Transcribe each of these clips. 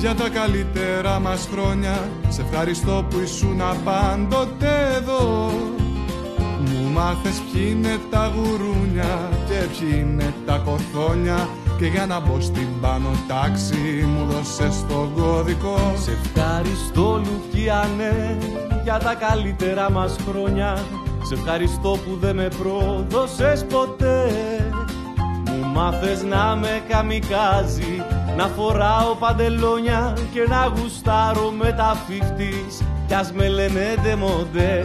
Λουκίανε για τα καλύτερα μας χρόνια. Σε ευχαριστώ που ήσουν πάντοτε εδώ. Μου μάθες ποιοι είναι τα γουρούνια και ποιοι είναι τα κοθόνια και για να μπω στην πάνω τάξη μου δώσες τον κώδικο. Σε ευχαριστώ Λουκιανέ για τα καλύτερα μας χρόνια. Σε ευχαριστώ που δεν με πρόδωσες ποτέ. Μου μάθες να με καμικάζεις Να φοράω παντελόνια και να γουστάρω με τα φιφτής Κι ας με λένε ντεμοντέ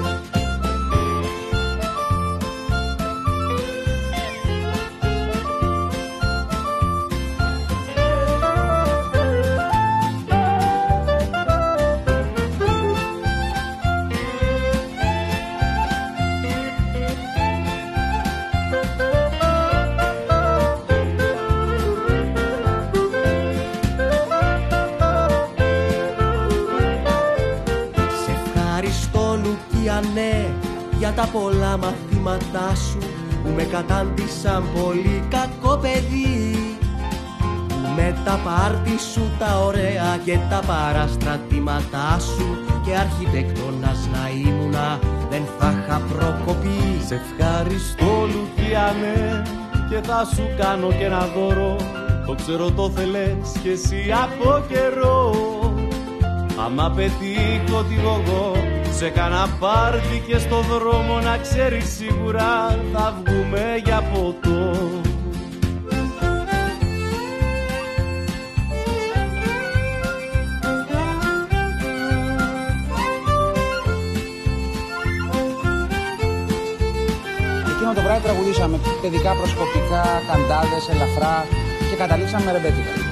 τα πολλά μαθήματά σου που με κατάντησαν πολύ κακό παιδί. Που με τα πάρτι σου τα ωραία και τα παραστρατήματά σου και αρχιτέκτονας να ήμουνα δεν θα είχα προκοπή. Σε ευχαριστώ Λουκιανέ και θα σου κάνω και ένα δώρο. Το ξέρω το θέλες και εσύ από καιρό. Άμα πετύχω τη γογό σε κάνα πάρτι και στο δρόμο να ξέρεις σίγουρα θα βγούμε για ποτό Εκείνο το βράδυ τραγουδήσαμε παιδικά προσκοπικά, καντάδες, ελαφρά και καταλήξαμε ρεμπέτικα.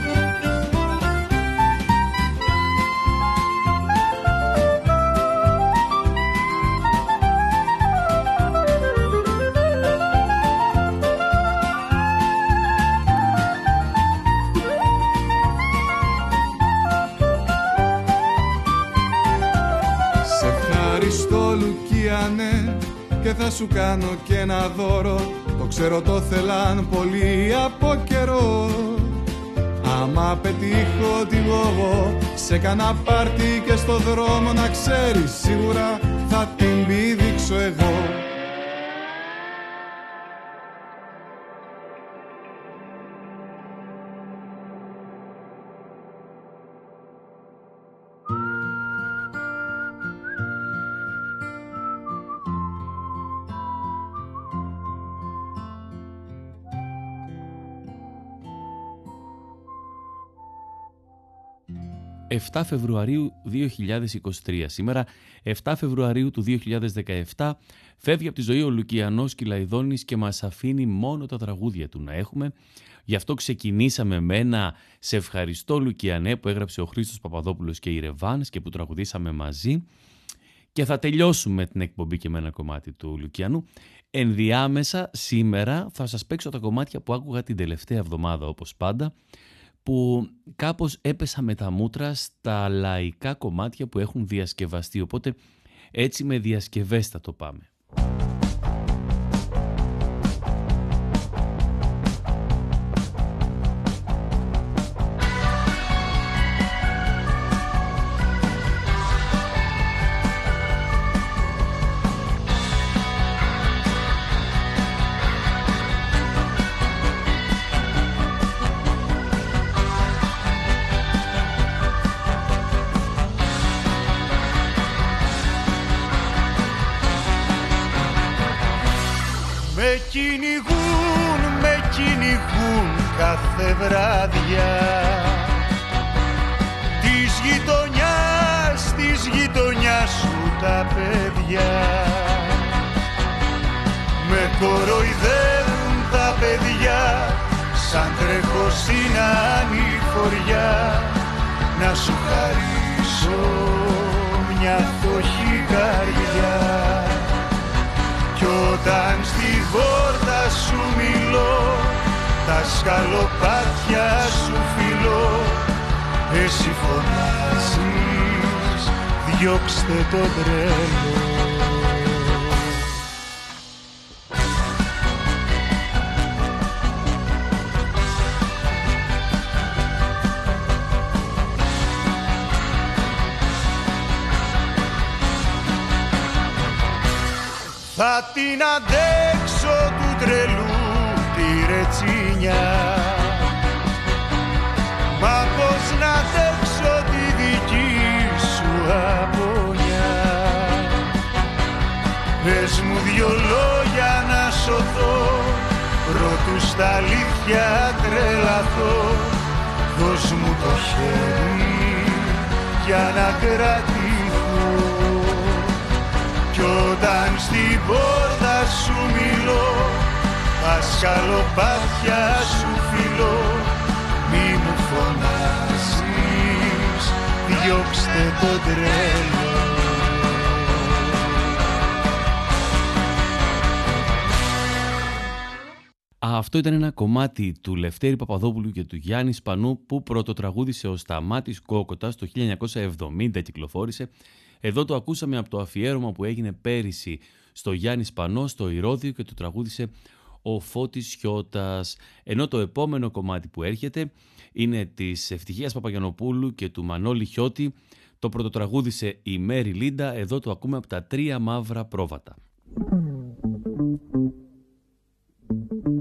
Σου κάνω και ένα δώρο. Το ξέρω το θέλαν πολύ από καιρό. Άμα πετύχω τη εγώ Σε κανένα πάρτι και στο δρόμο να ξέρεις Σίγουρα ...7 Φεβρουαρίου 2023. Σήμερα, 7 Φεβρουαρίου του 2017, φεύγει από τη ζωή ο Λουκιανός Κυλαϊδόνης και μας αφήνει μόνο τα τραγούδια του να έχουμε. Γι' αυτό ξεκινήσαμε με ένα «Σε ευχαριστώ Λουκιανέ» που έγραψε ο Χρήστος Παπαδόπουλος και η Ρεβάνς και που τραγουδήσαμε μαζί. Και θα τελειώσουμε την εκπομπή και με ένα κομμάτι του Λουκιανού. Ενδιάμεσα σήμερα θα σας παίξω τα κομμάτια που άκουγα την τελευταία εβδομάδα όπως πάντα που κάπως έπεσα με τα μούτρα στα λαϊκά κομμάτια που έχουν διασκευαστεί. Οπότε έτσι με διασκευές θα το πάμε. Χάστε το τρένο Θα την αντέξω του τρελού τη ρετσίνια Πες μου δυο λόγια να σωθώ. Πρώτου στα αλήθεια τρελαθώ. Δώσ' μου το χέρι για να κρατηθώ. Κι όταν στην πόρτα σου μιλώ τα σκαλοπάτια σου φιλώ. Μη μου φωνάζεις διώξτε το τρέλο Αυτό ήταν ένα κομμάτι του Λευτέρη Παπαδόπουλου και του Γιάννη Σπανού που πρωτοτραγούδησε ο Σταμάτης Κόκοτας το 1970 κυκλοφόρησε. Εδώ το ακούσαμε από το αφιέρωμα που έγινε πέρυσι στο Γιάννη Σπανό στο Ηρώδιο και το τραγούδισε ο Φώτης Χιώτας. Ενώ το επόμενο κομμάτι που έρχεται είναι της Ευτυχίας Παπαγιανοπούλου και του Μανώλη Χιώτη. Το πρωτοτραγούδισε η Μέρη Λίντα. Εδώ το ακούμε από τα τρία μαύρα πρόβατα.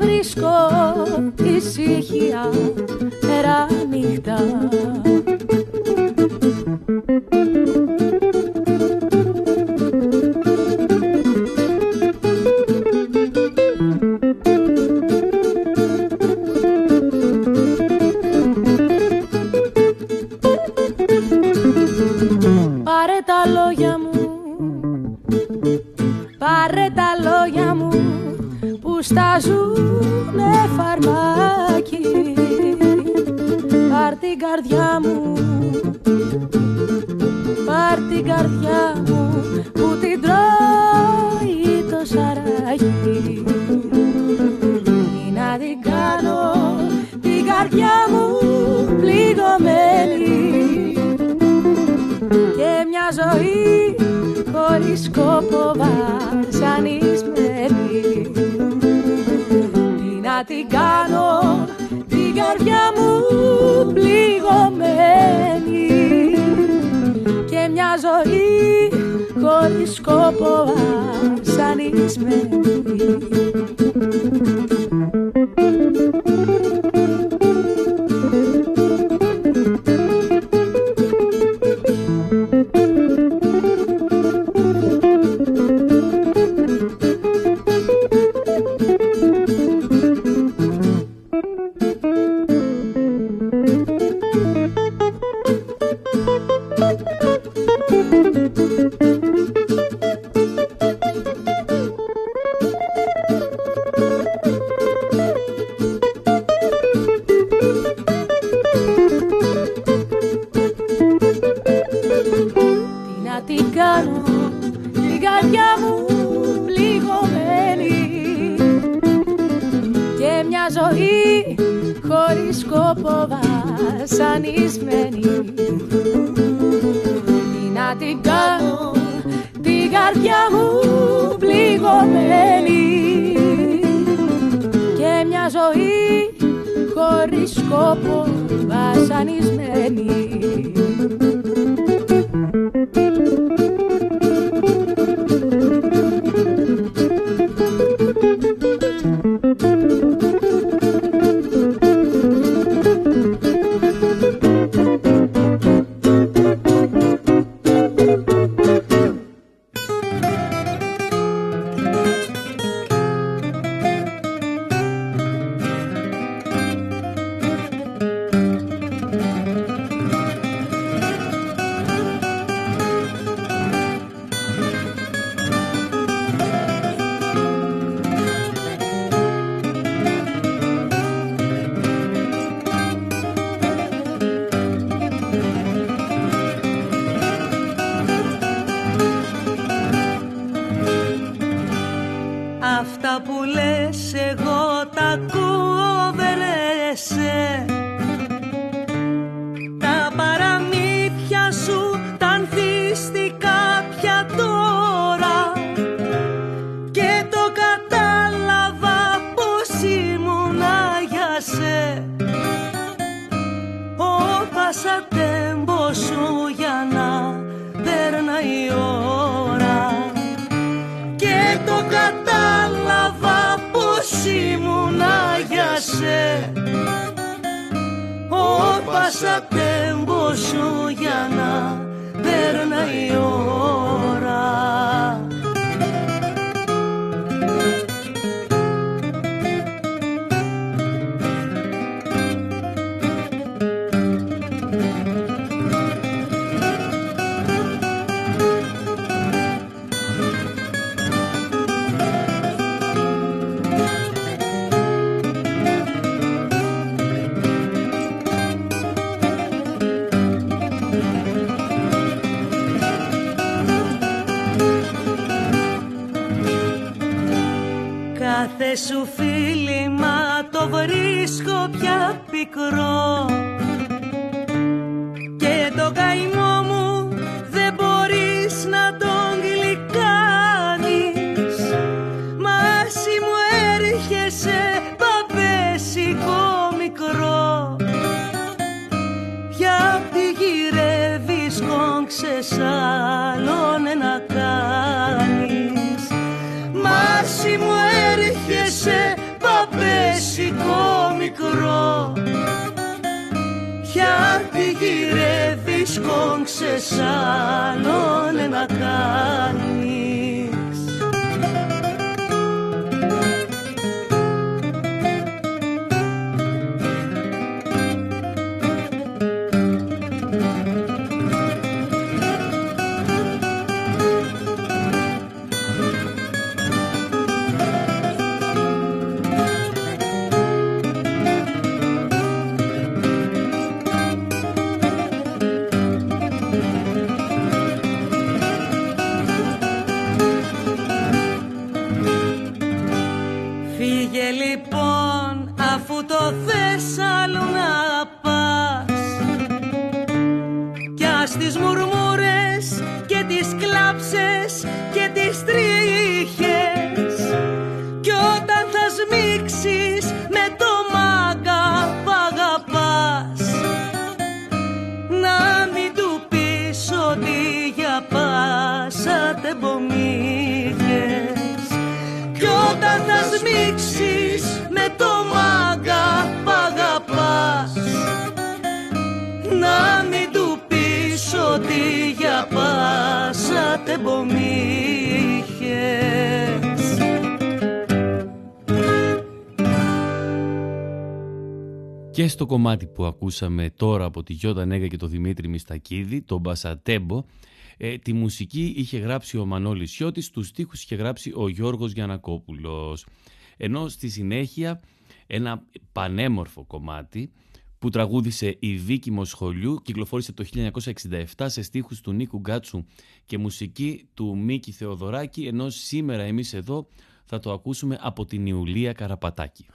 βρίσκω ησυχία πέρα νύχτα. Χωρίς σκοπό βασανισμένη. Να την κάνω την καρδιά μου πληγωμένη. Και μια ζωή χωρίς σκοπό βασανισμένη Ο Όπασα τέμποσο για να περνάει ο σου φίλημα το βρίσκω πια πικρό Και στο κομμάτι που ακούσαμε τώρα από τη Γιώτα Νέγα και τον Δημήτρη Μιστακίδη, τον Μπασατέμπο, ε, τη μουσική είχε γράψει ο Μανώλης Σιώτης, τους στίχους είχε γράψει ο Γιώργος Γιανακόπουλος. Ενώ στη συνέχεια ένα πανέμορφο κομμάτι που τραγούδισε η Βίκη Μοσχολιού, κυκλοφόρησε το 1967 σε στίχους του Νίκου Γκάτσου και μουσική του Μίκη Θεοδωράκη, ενώ σήμερα εμείς εδώ θα το ακούσουμε από την Ιουλία Καραπατάκη.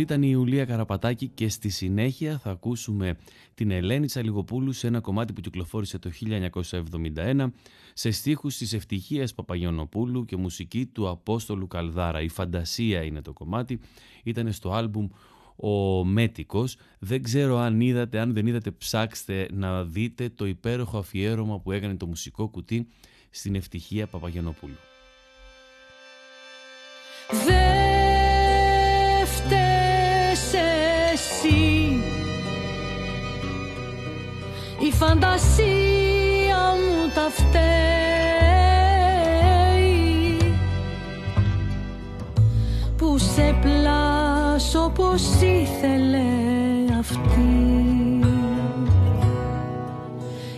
Αυτή ήταν η Ιουλία Καραπατάκη και στη συνέχεια θα ακούσουμε την Ελένη Τσαλιγοπούλου σε ένα κομμάτι που κυκλοφόρησε το 1971 σε στίχους της Ευτυχίας Παπαγιονοπούλου και μουσική του Απόστολου Καλδάρα. Η φαντασία είναι το κομμάτι, ήταν στο άλμπουμ ο Μέτικος. Δεν ξέρω αν είδατε, αν δεν είδατε ψάξτε να δείτε το υπέροχο αφιέρωμα που έκανε το μουσικό κουτί στην Ευτυχία Παπαγιανοπούλου. Φαντασία μου τα φταίει. Που σε πλάσω όπως ήθελε αυτή.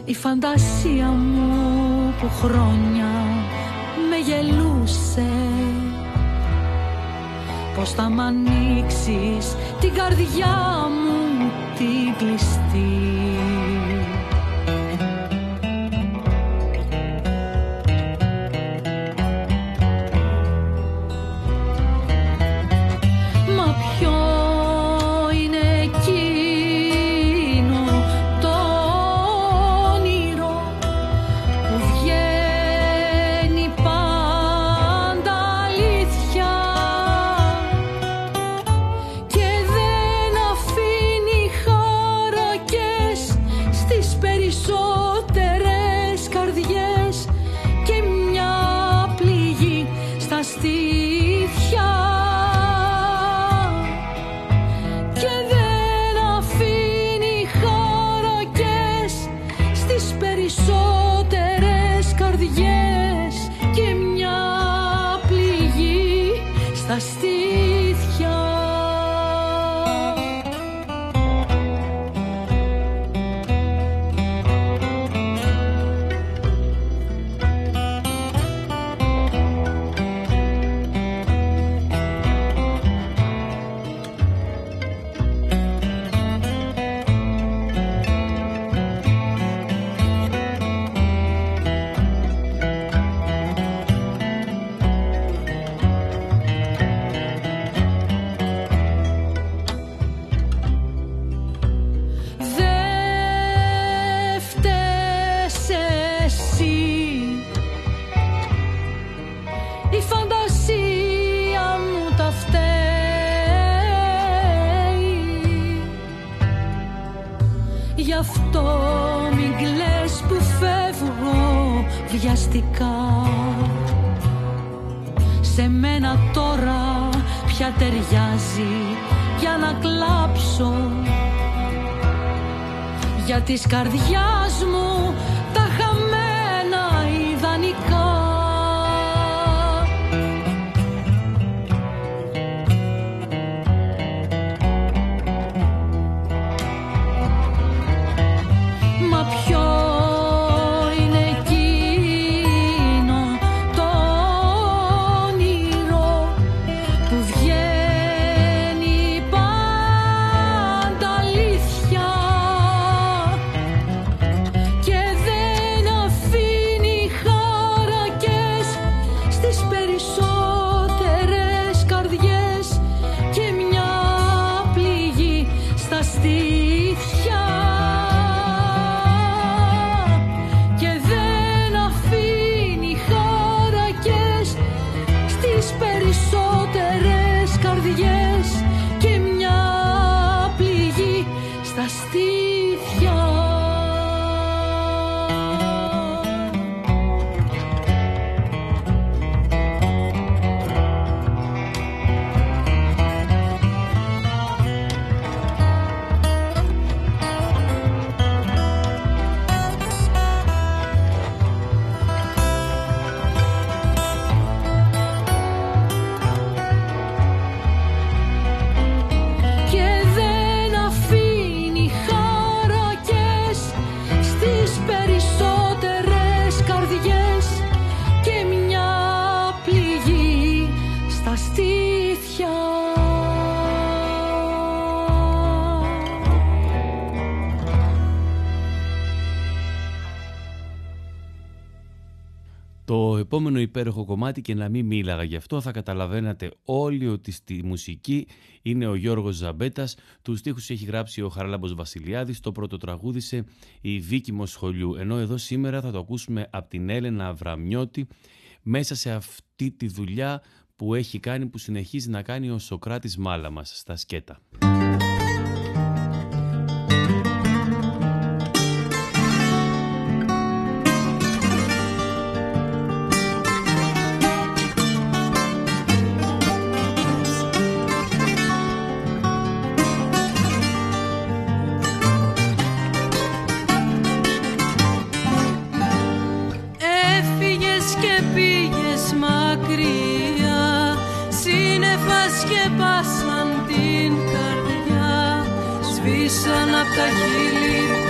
Η φαντασία μου που χρόνια με γελούσε. Πώς θα μ' ανοίξεις την καρδιά μου την κλειστή της καρδιάς μου υπέροχο κομμάτι και να μην μίλαγα γι' αυτό. Θα καταλαβαίνατε όλοι ότι στη μουσική είναι ο Γιώργος Ζαμπέτας, τους στίχους έχει γράψει ο Χαράλαμπος Βασιλιάδης, το πρώτο τραγούδισε η Βίκη Μοσχολιού, ενώ εδώ σήμερα θα το ακούσουμε από την Έλενα Αβραμιώτη μέσα σε αυτή τη δουλειά που έχει κάνει, που συνεχίζει να κάνει ο Σοκράτης Μάλαμας στα σκέτα. Στους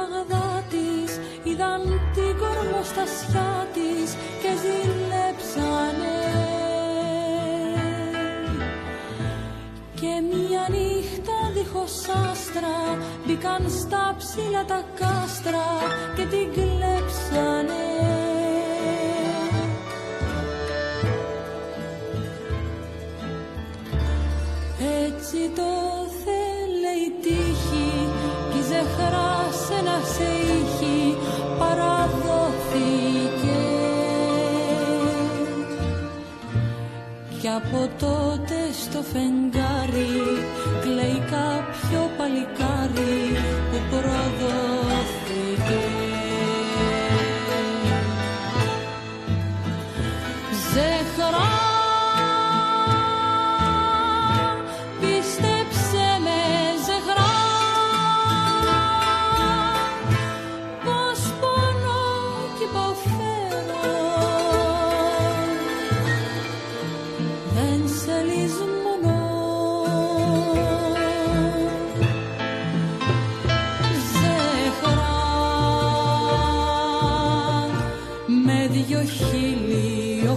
Βαγδάτης είδαν την κορμοστασιά της και ζηλέψανε. Και μια νύχτα δίχως άστρα μπήκαν στα ψηλά τα κάστρα και την δυο χίλιο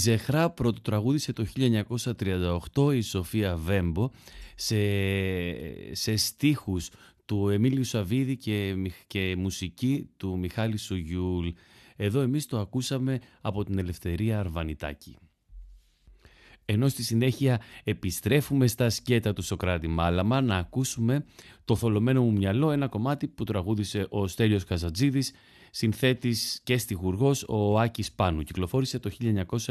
Ζεχρά πρωτοτραγούδισε το 1938 η Σοφία Βέμπο σε, σε στίχους του Εμίλιου Σαββίδη και, και μουσική του Μιχάλη Σουγιούλ. Εδώ εμείς το ακούσαμε από την Ελευθερία Αρβανιτάκη. Ενώ στη συνέχεια επιστρέφουμε στα σκέτα του Σοκράτη Μάλαμα να ακούσουμε το θολωμένο μου μυαλό, ένα κομμάτι που τραγούδισε ο Στέλιος Καζατζίδης συνθέτης και στιχουργός ο Άκης Πάνου. Κυκλοφόρησε το 1974.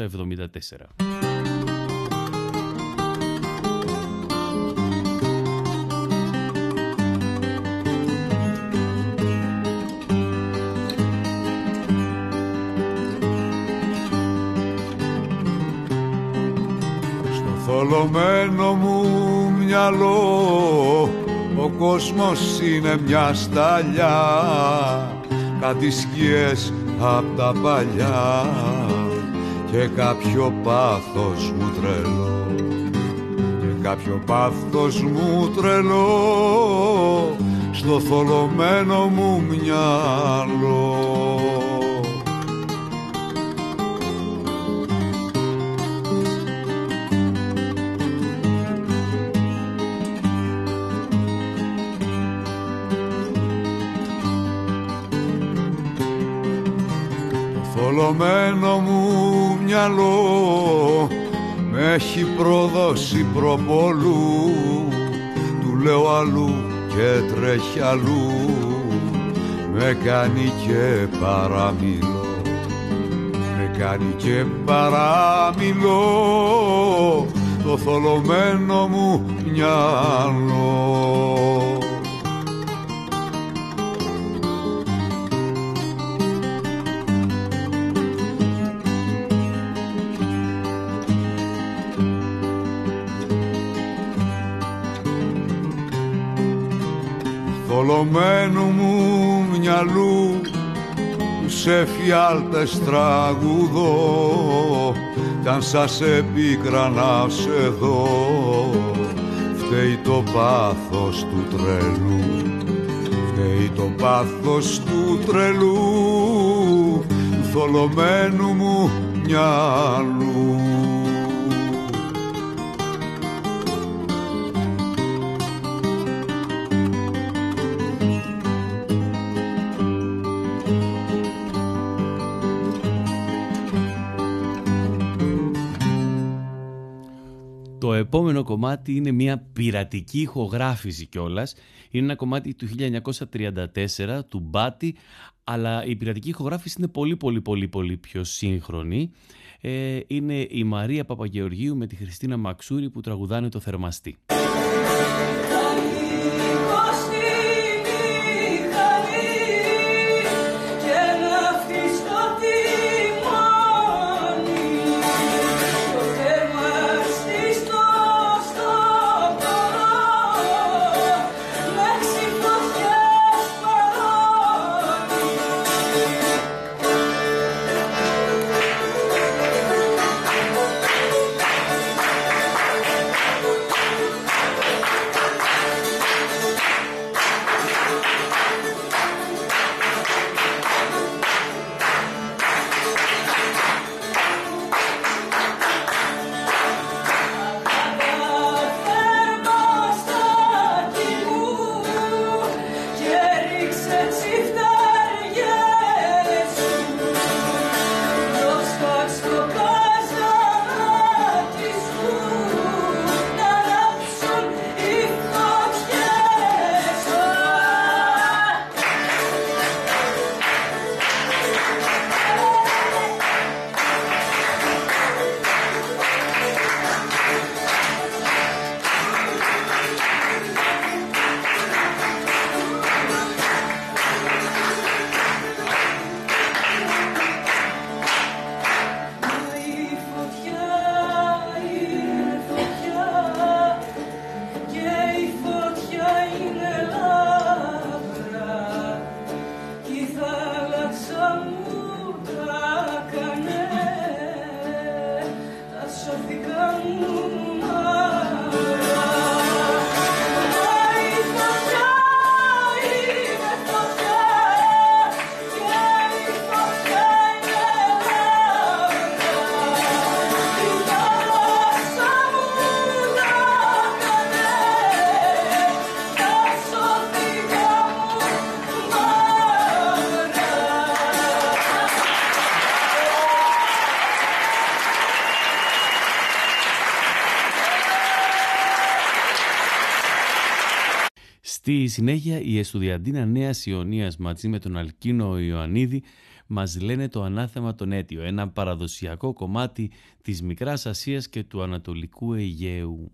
Στο θολωμένο μου μυαλό ο κόσμος είναι μια σταλιά κάτι σκιές απ' τα παλιά και κάποιο πάθος μου τρελό. Και κάποιο πάθος μου τρελό στο θολωμένο μου μυαλό θολωμένο μου μυαλό με έχει προδώσει προπολού του λέω αλλού και τρέχει αλλού. Με κάνει και παραμιλώ. Με κάνει και παραμιλώ. Το θολωμένο μου μυαλό θολωμένου μου μυαλού σε φιάλτες τραγουδώ. Κι αν σας επίκρανα σε δω φταίει το πάθος του τρελού. Φταίει το πάθος του τρελού του θολωμένου μου μυαλού κομμάτι είναι μια πειρατική ηχογράφηση κιόλας. Είναι ένα κομμάτι του 1934 του Μπάτι, αλλά η πειρατική ηχογράφηση είναι πολύ πολύ πολύ πολύ πιο σύγχρονη. Ε, είναι η Μαρία Παπαγεωργίου με τη Χριστίνα Μαξούρη που τραγουδάνε το θερμαστή. Στη συνέχεια η Εστουδιαντίνα Νέας Ιωνίας μαζί με τον Αλκίνο Ιωαννίδη μας λένε το ανάθεμα τον αίτιο, ένα παραδοσιακό κομμάτι της Μικράς Ασίας και του Ανατολικού Αιγαίου.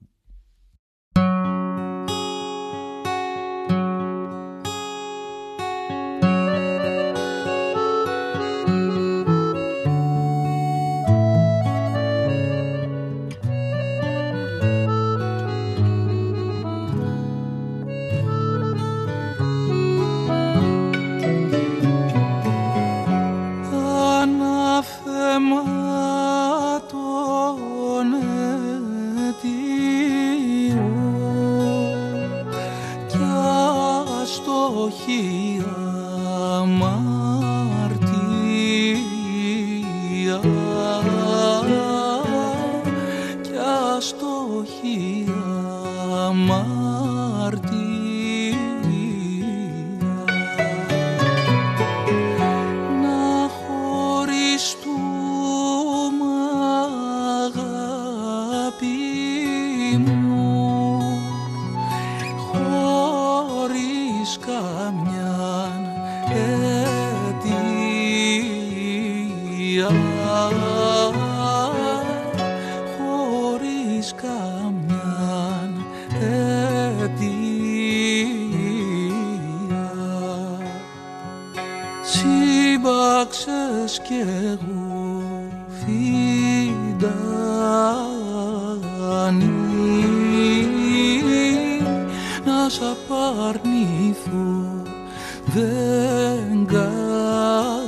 barnizo de engaño.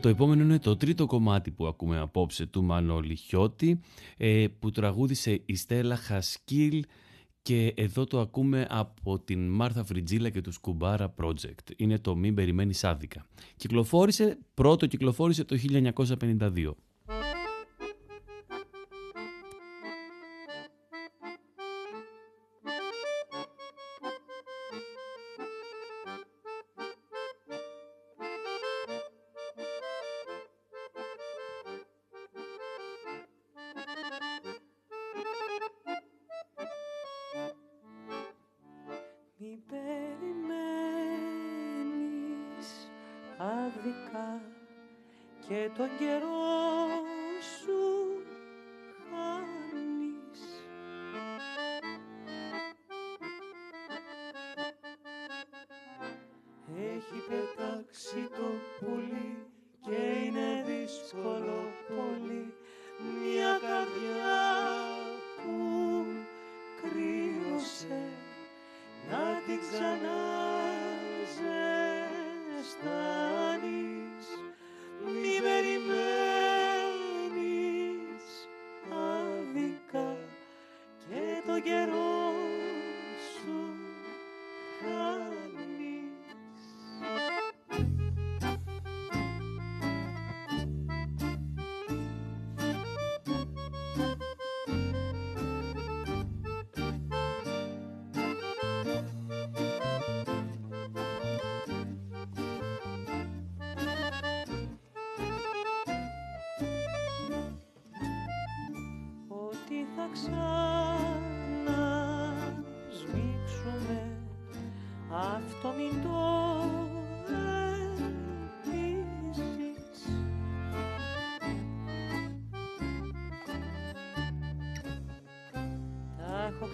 Το επόμενο είναι το τρίτο κομμάτι που ακούμε απόψε του Μανώλη Χιώτη ε, που τραγούδισε η Στέλλα Χασκίλ και εδώ το ακούμε από την Μάρθα Φριτζίλα και του Σκουμπάρα Project. Είναι το «Μην περιμένεις άδικα». Κυκλοφόρησε, πρώτο κυκλοφόρησε το 1952.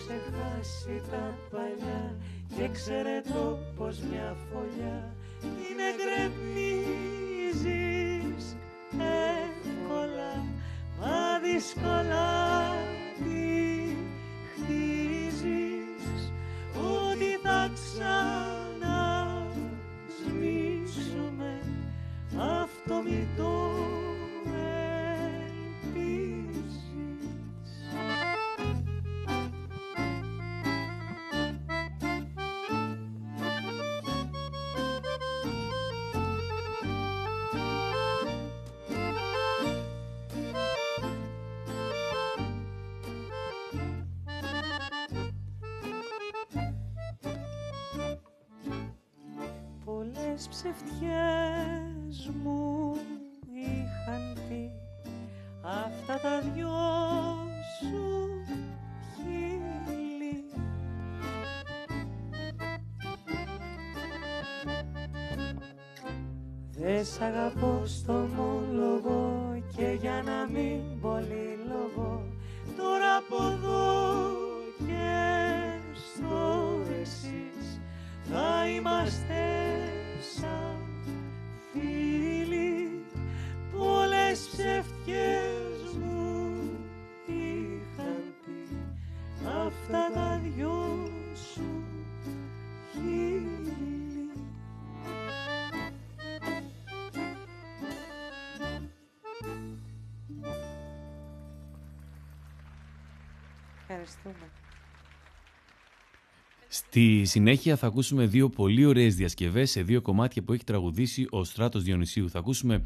Ξεχάσει τα παλιά και ξέρε το πως μια φωλιά είναι γκρεμίζεις εύκολα μα δύσκολα ψευτιές μου είχαν πει αυτά τα δυο σου χείλη Δε σ' αγαπώ στο μόλογο και για να μην πολύ Στη συνέχεια θα ακούσουμε δύο πολύ ωραίες διασκευές σε δύο κομμάτια που έχει τραγουδήσει ο Στράτος Διονυσίου. Θα ακούσουμε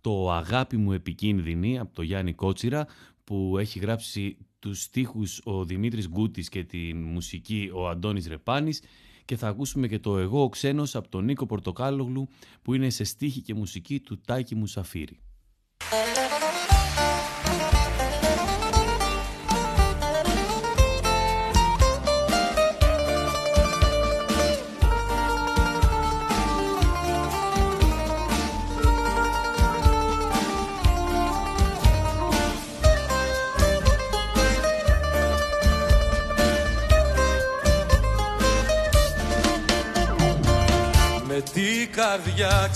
το «Αγάπη μου επικίνδυνη» από το Γιάννη Κότσιρα που έχει γράψει τους στίχους ο Δημήτρης Γκούτης και τη μουσική ο Αντώνης Ρεπάνης και θα ακούσουμε και το «Εγώ ο ξένος» από τον Νίκο Πορτοκάλογλου που είναι σε στίχη και μουσική του Τάκη Μουσαφίρη.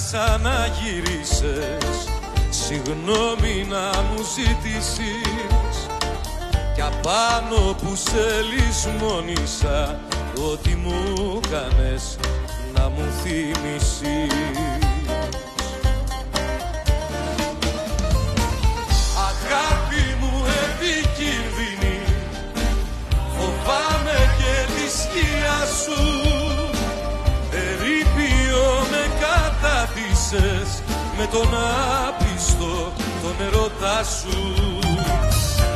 Ξαναγυρίσες Συγγνώμη να μου ζητήσεις. Κι απάνω που σε λησμόνησα Ό,τι μου κάνες να μου θυμίσεις κατάτησες με τον άπιστο τον ερώτα σου.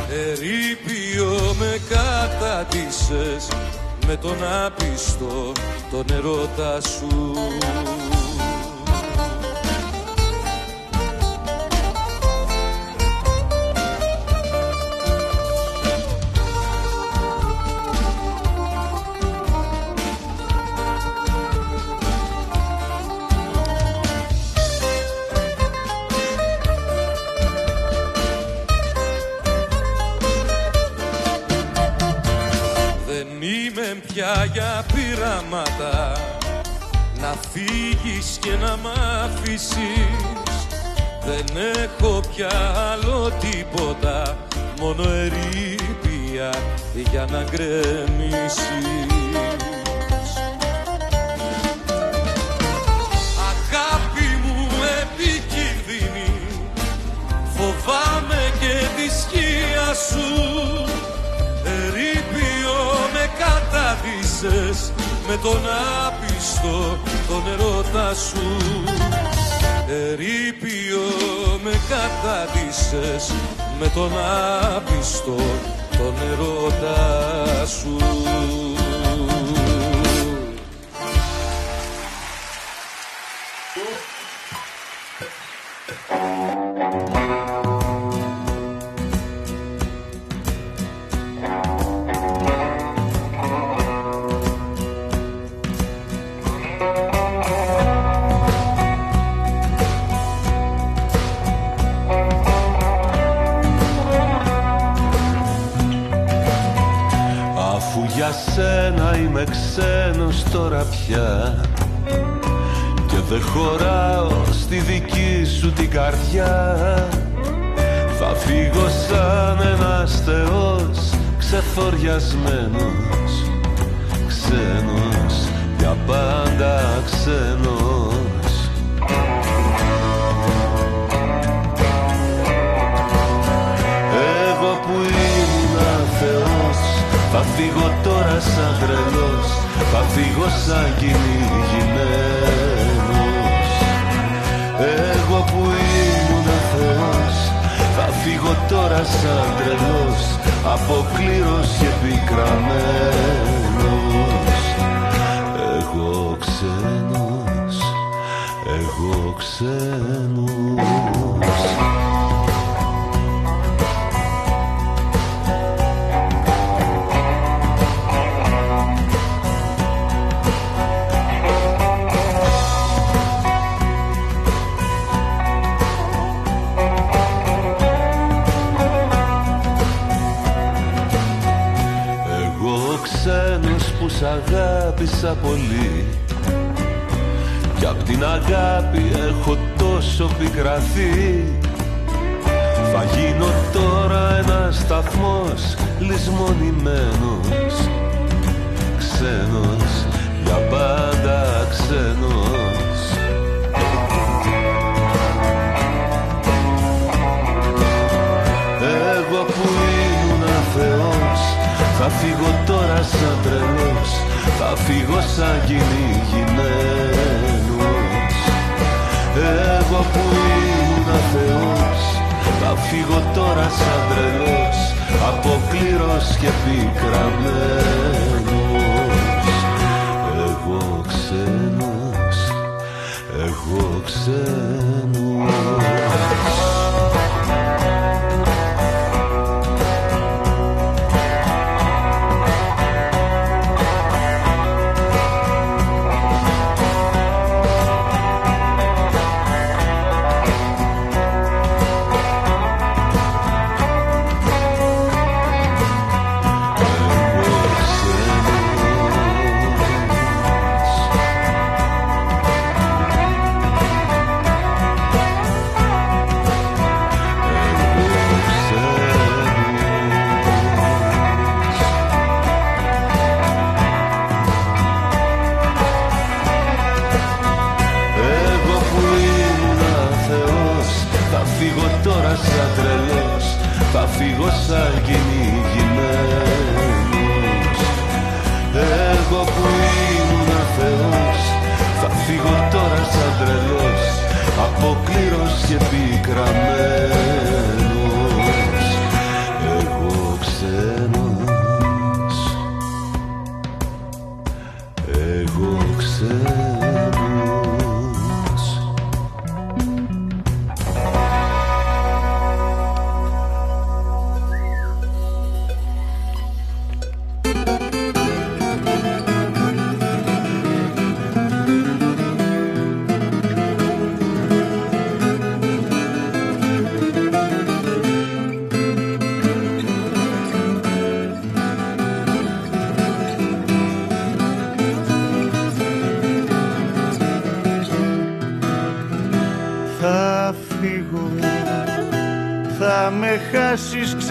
Ερήπιο με κατάτησες με τον άπιστο τον ερώτα σου πειράματα Να φύγεις και να μ' αφήσεις. Δεν έχω πια άλλο τίποτα. Μόνο ερήπια για να γκρεμίσεις. Αγάπη μου επικίνδυνη. Φοβάμαι και τη σκία σου. Με τον άπιστο τον ερώτα σου. Ερήπιο με κατάδυσες με τον άπιστο τον ερώτα σου τώρα πια. Και δεν χωράω στη δική σου την καρδιά. Θα φύγω σαν ένας θεός ξεφοριασμένος ξένος για πάντα ξένος θα φύγω τώρα σαν τρελός θα φύγω σαν κυνηγημένος. Εγώ που ήμουν Θεός Θα φύγω τώρα σαν τρελός Αποκλήρος και πικραμένος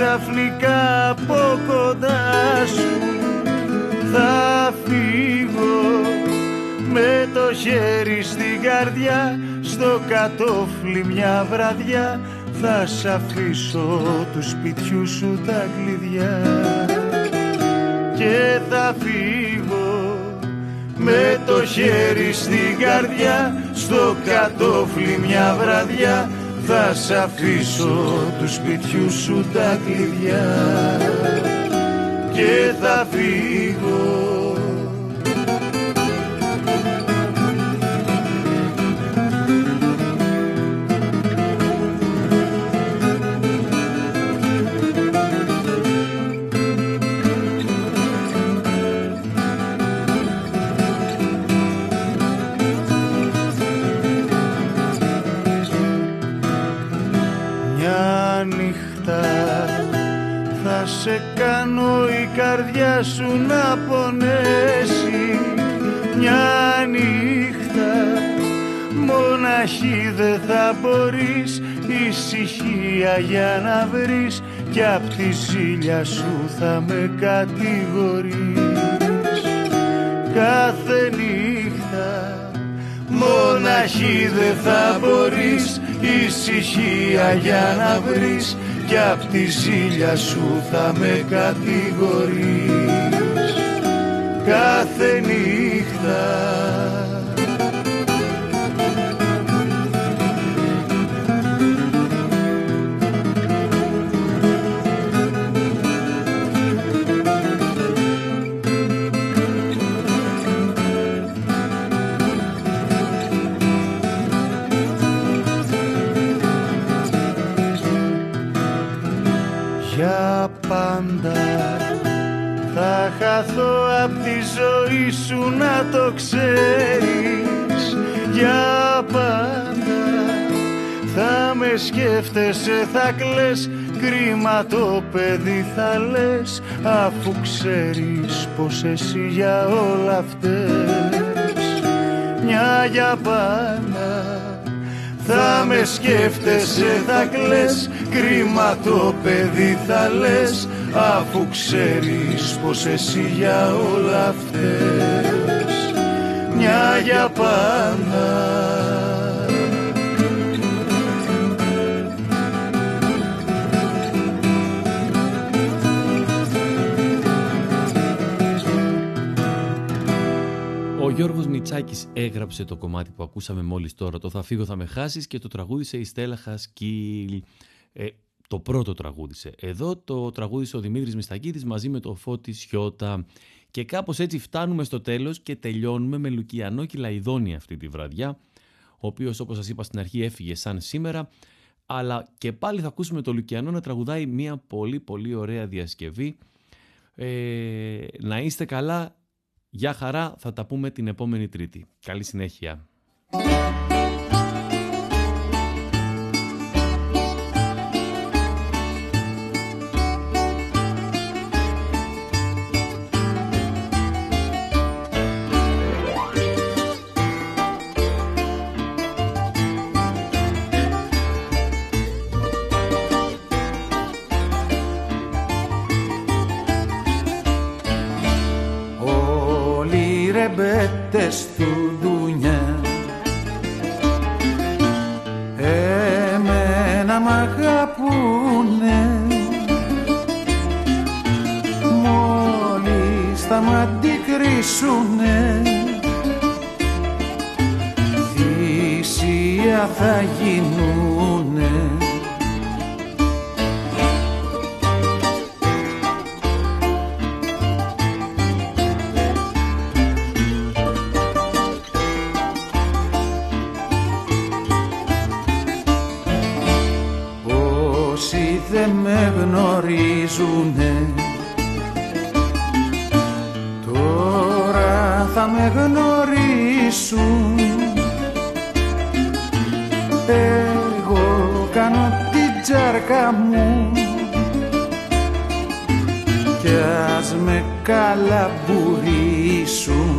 ξαφνικά από κοντά σου θα φύγω. Με το χέρι στην καρδιά στο κατόφλι μια βραδιά θα σ' αφήσω του σπιτιού σου τα κλειδιά. Και θα φύγω. Με το χέρι στην καρδιά στο κατόφλι μια βραδιά θα σ' αφήσω του σπιτιού σου τα κλειδιά και θα φύγω καρδιά σου να πονέσει. Μια νύχτα μοναχή δεν θα μπορείς ησυχία για να βρεις. Κι απ' τη ζήλια σου θα με κατηγορείς. Κάθε νύχτα μοναχή δεν θα μπορείς ησυχία για να βρεις κι απ' τη ζήλια σου θα με κατηγορείς. Κάθε νύχτα ζωή σου να το ξέρεις. Για πάντα θα με σκέφτεσαι θα κλαις. Κρίμα το παιδί θα λες αφού ξέρεις πως εσύ για όλα αυτές μια για πάντα θα με σκέφτεσαι θα κλαις. Κρίμα το παιδί θα λες αφού ξέρεις πως εσύ για όλα αυτές μια για πάντα Ο Γιώργος Νιτσάκης έγραψε το κομμάτι που ακούσαμε μόλις τώρα το «Θα φύγω θα με χάσεις» και το τραγούδισε η Στέλλα Χασκίλ. Ε, το πρώτο τραγούδισε. Εδώ το τραγούδισε ο Δημήτρης Μιστακίδης μαζί με το Φώτη Σιώτα. Και κάπως έτσι φτάνουμε στο τέλος και τελειώνουμε με Λουκιανό και Λαϊδόνη αυτή τη βραδιά, ο οποίος όπως σας είπα στην αρχή έφυγε σαν σήμερα, αλλά και πάλι θα ακούσουμε το Λουκιανό να τραγουδάει μια πολύ πολύ ωραία διασκευή. Ε, να είστε καλά, για χαρά, θα τα πούμε την επόμενη Τρίτη. Καλή συνέχεια. Γνωρίζουνε. Τώρα θα με γνωρίσουν. Εγώ κάνω την τσάρκα μου. Κι ας με καλαμπουρίσουν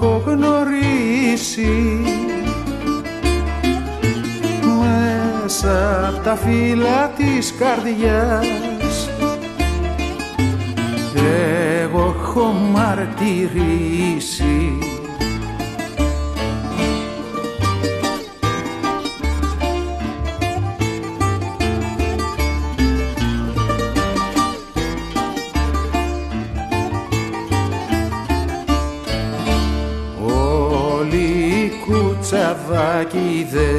έχω γνωρίσει. Μέσα απ' τα φύλλα της καρδιάς Εγώ έχω μαρτυρήσει κουτσαβάκιδες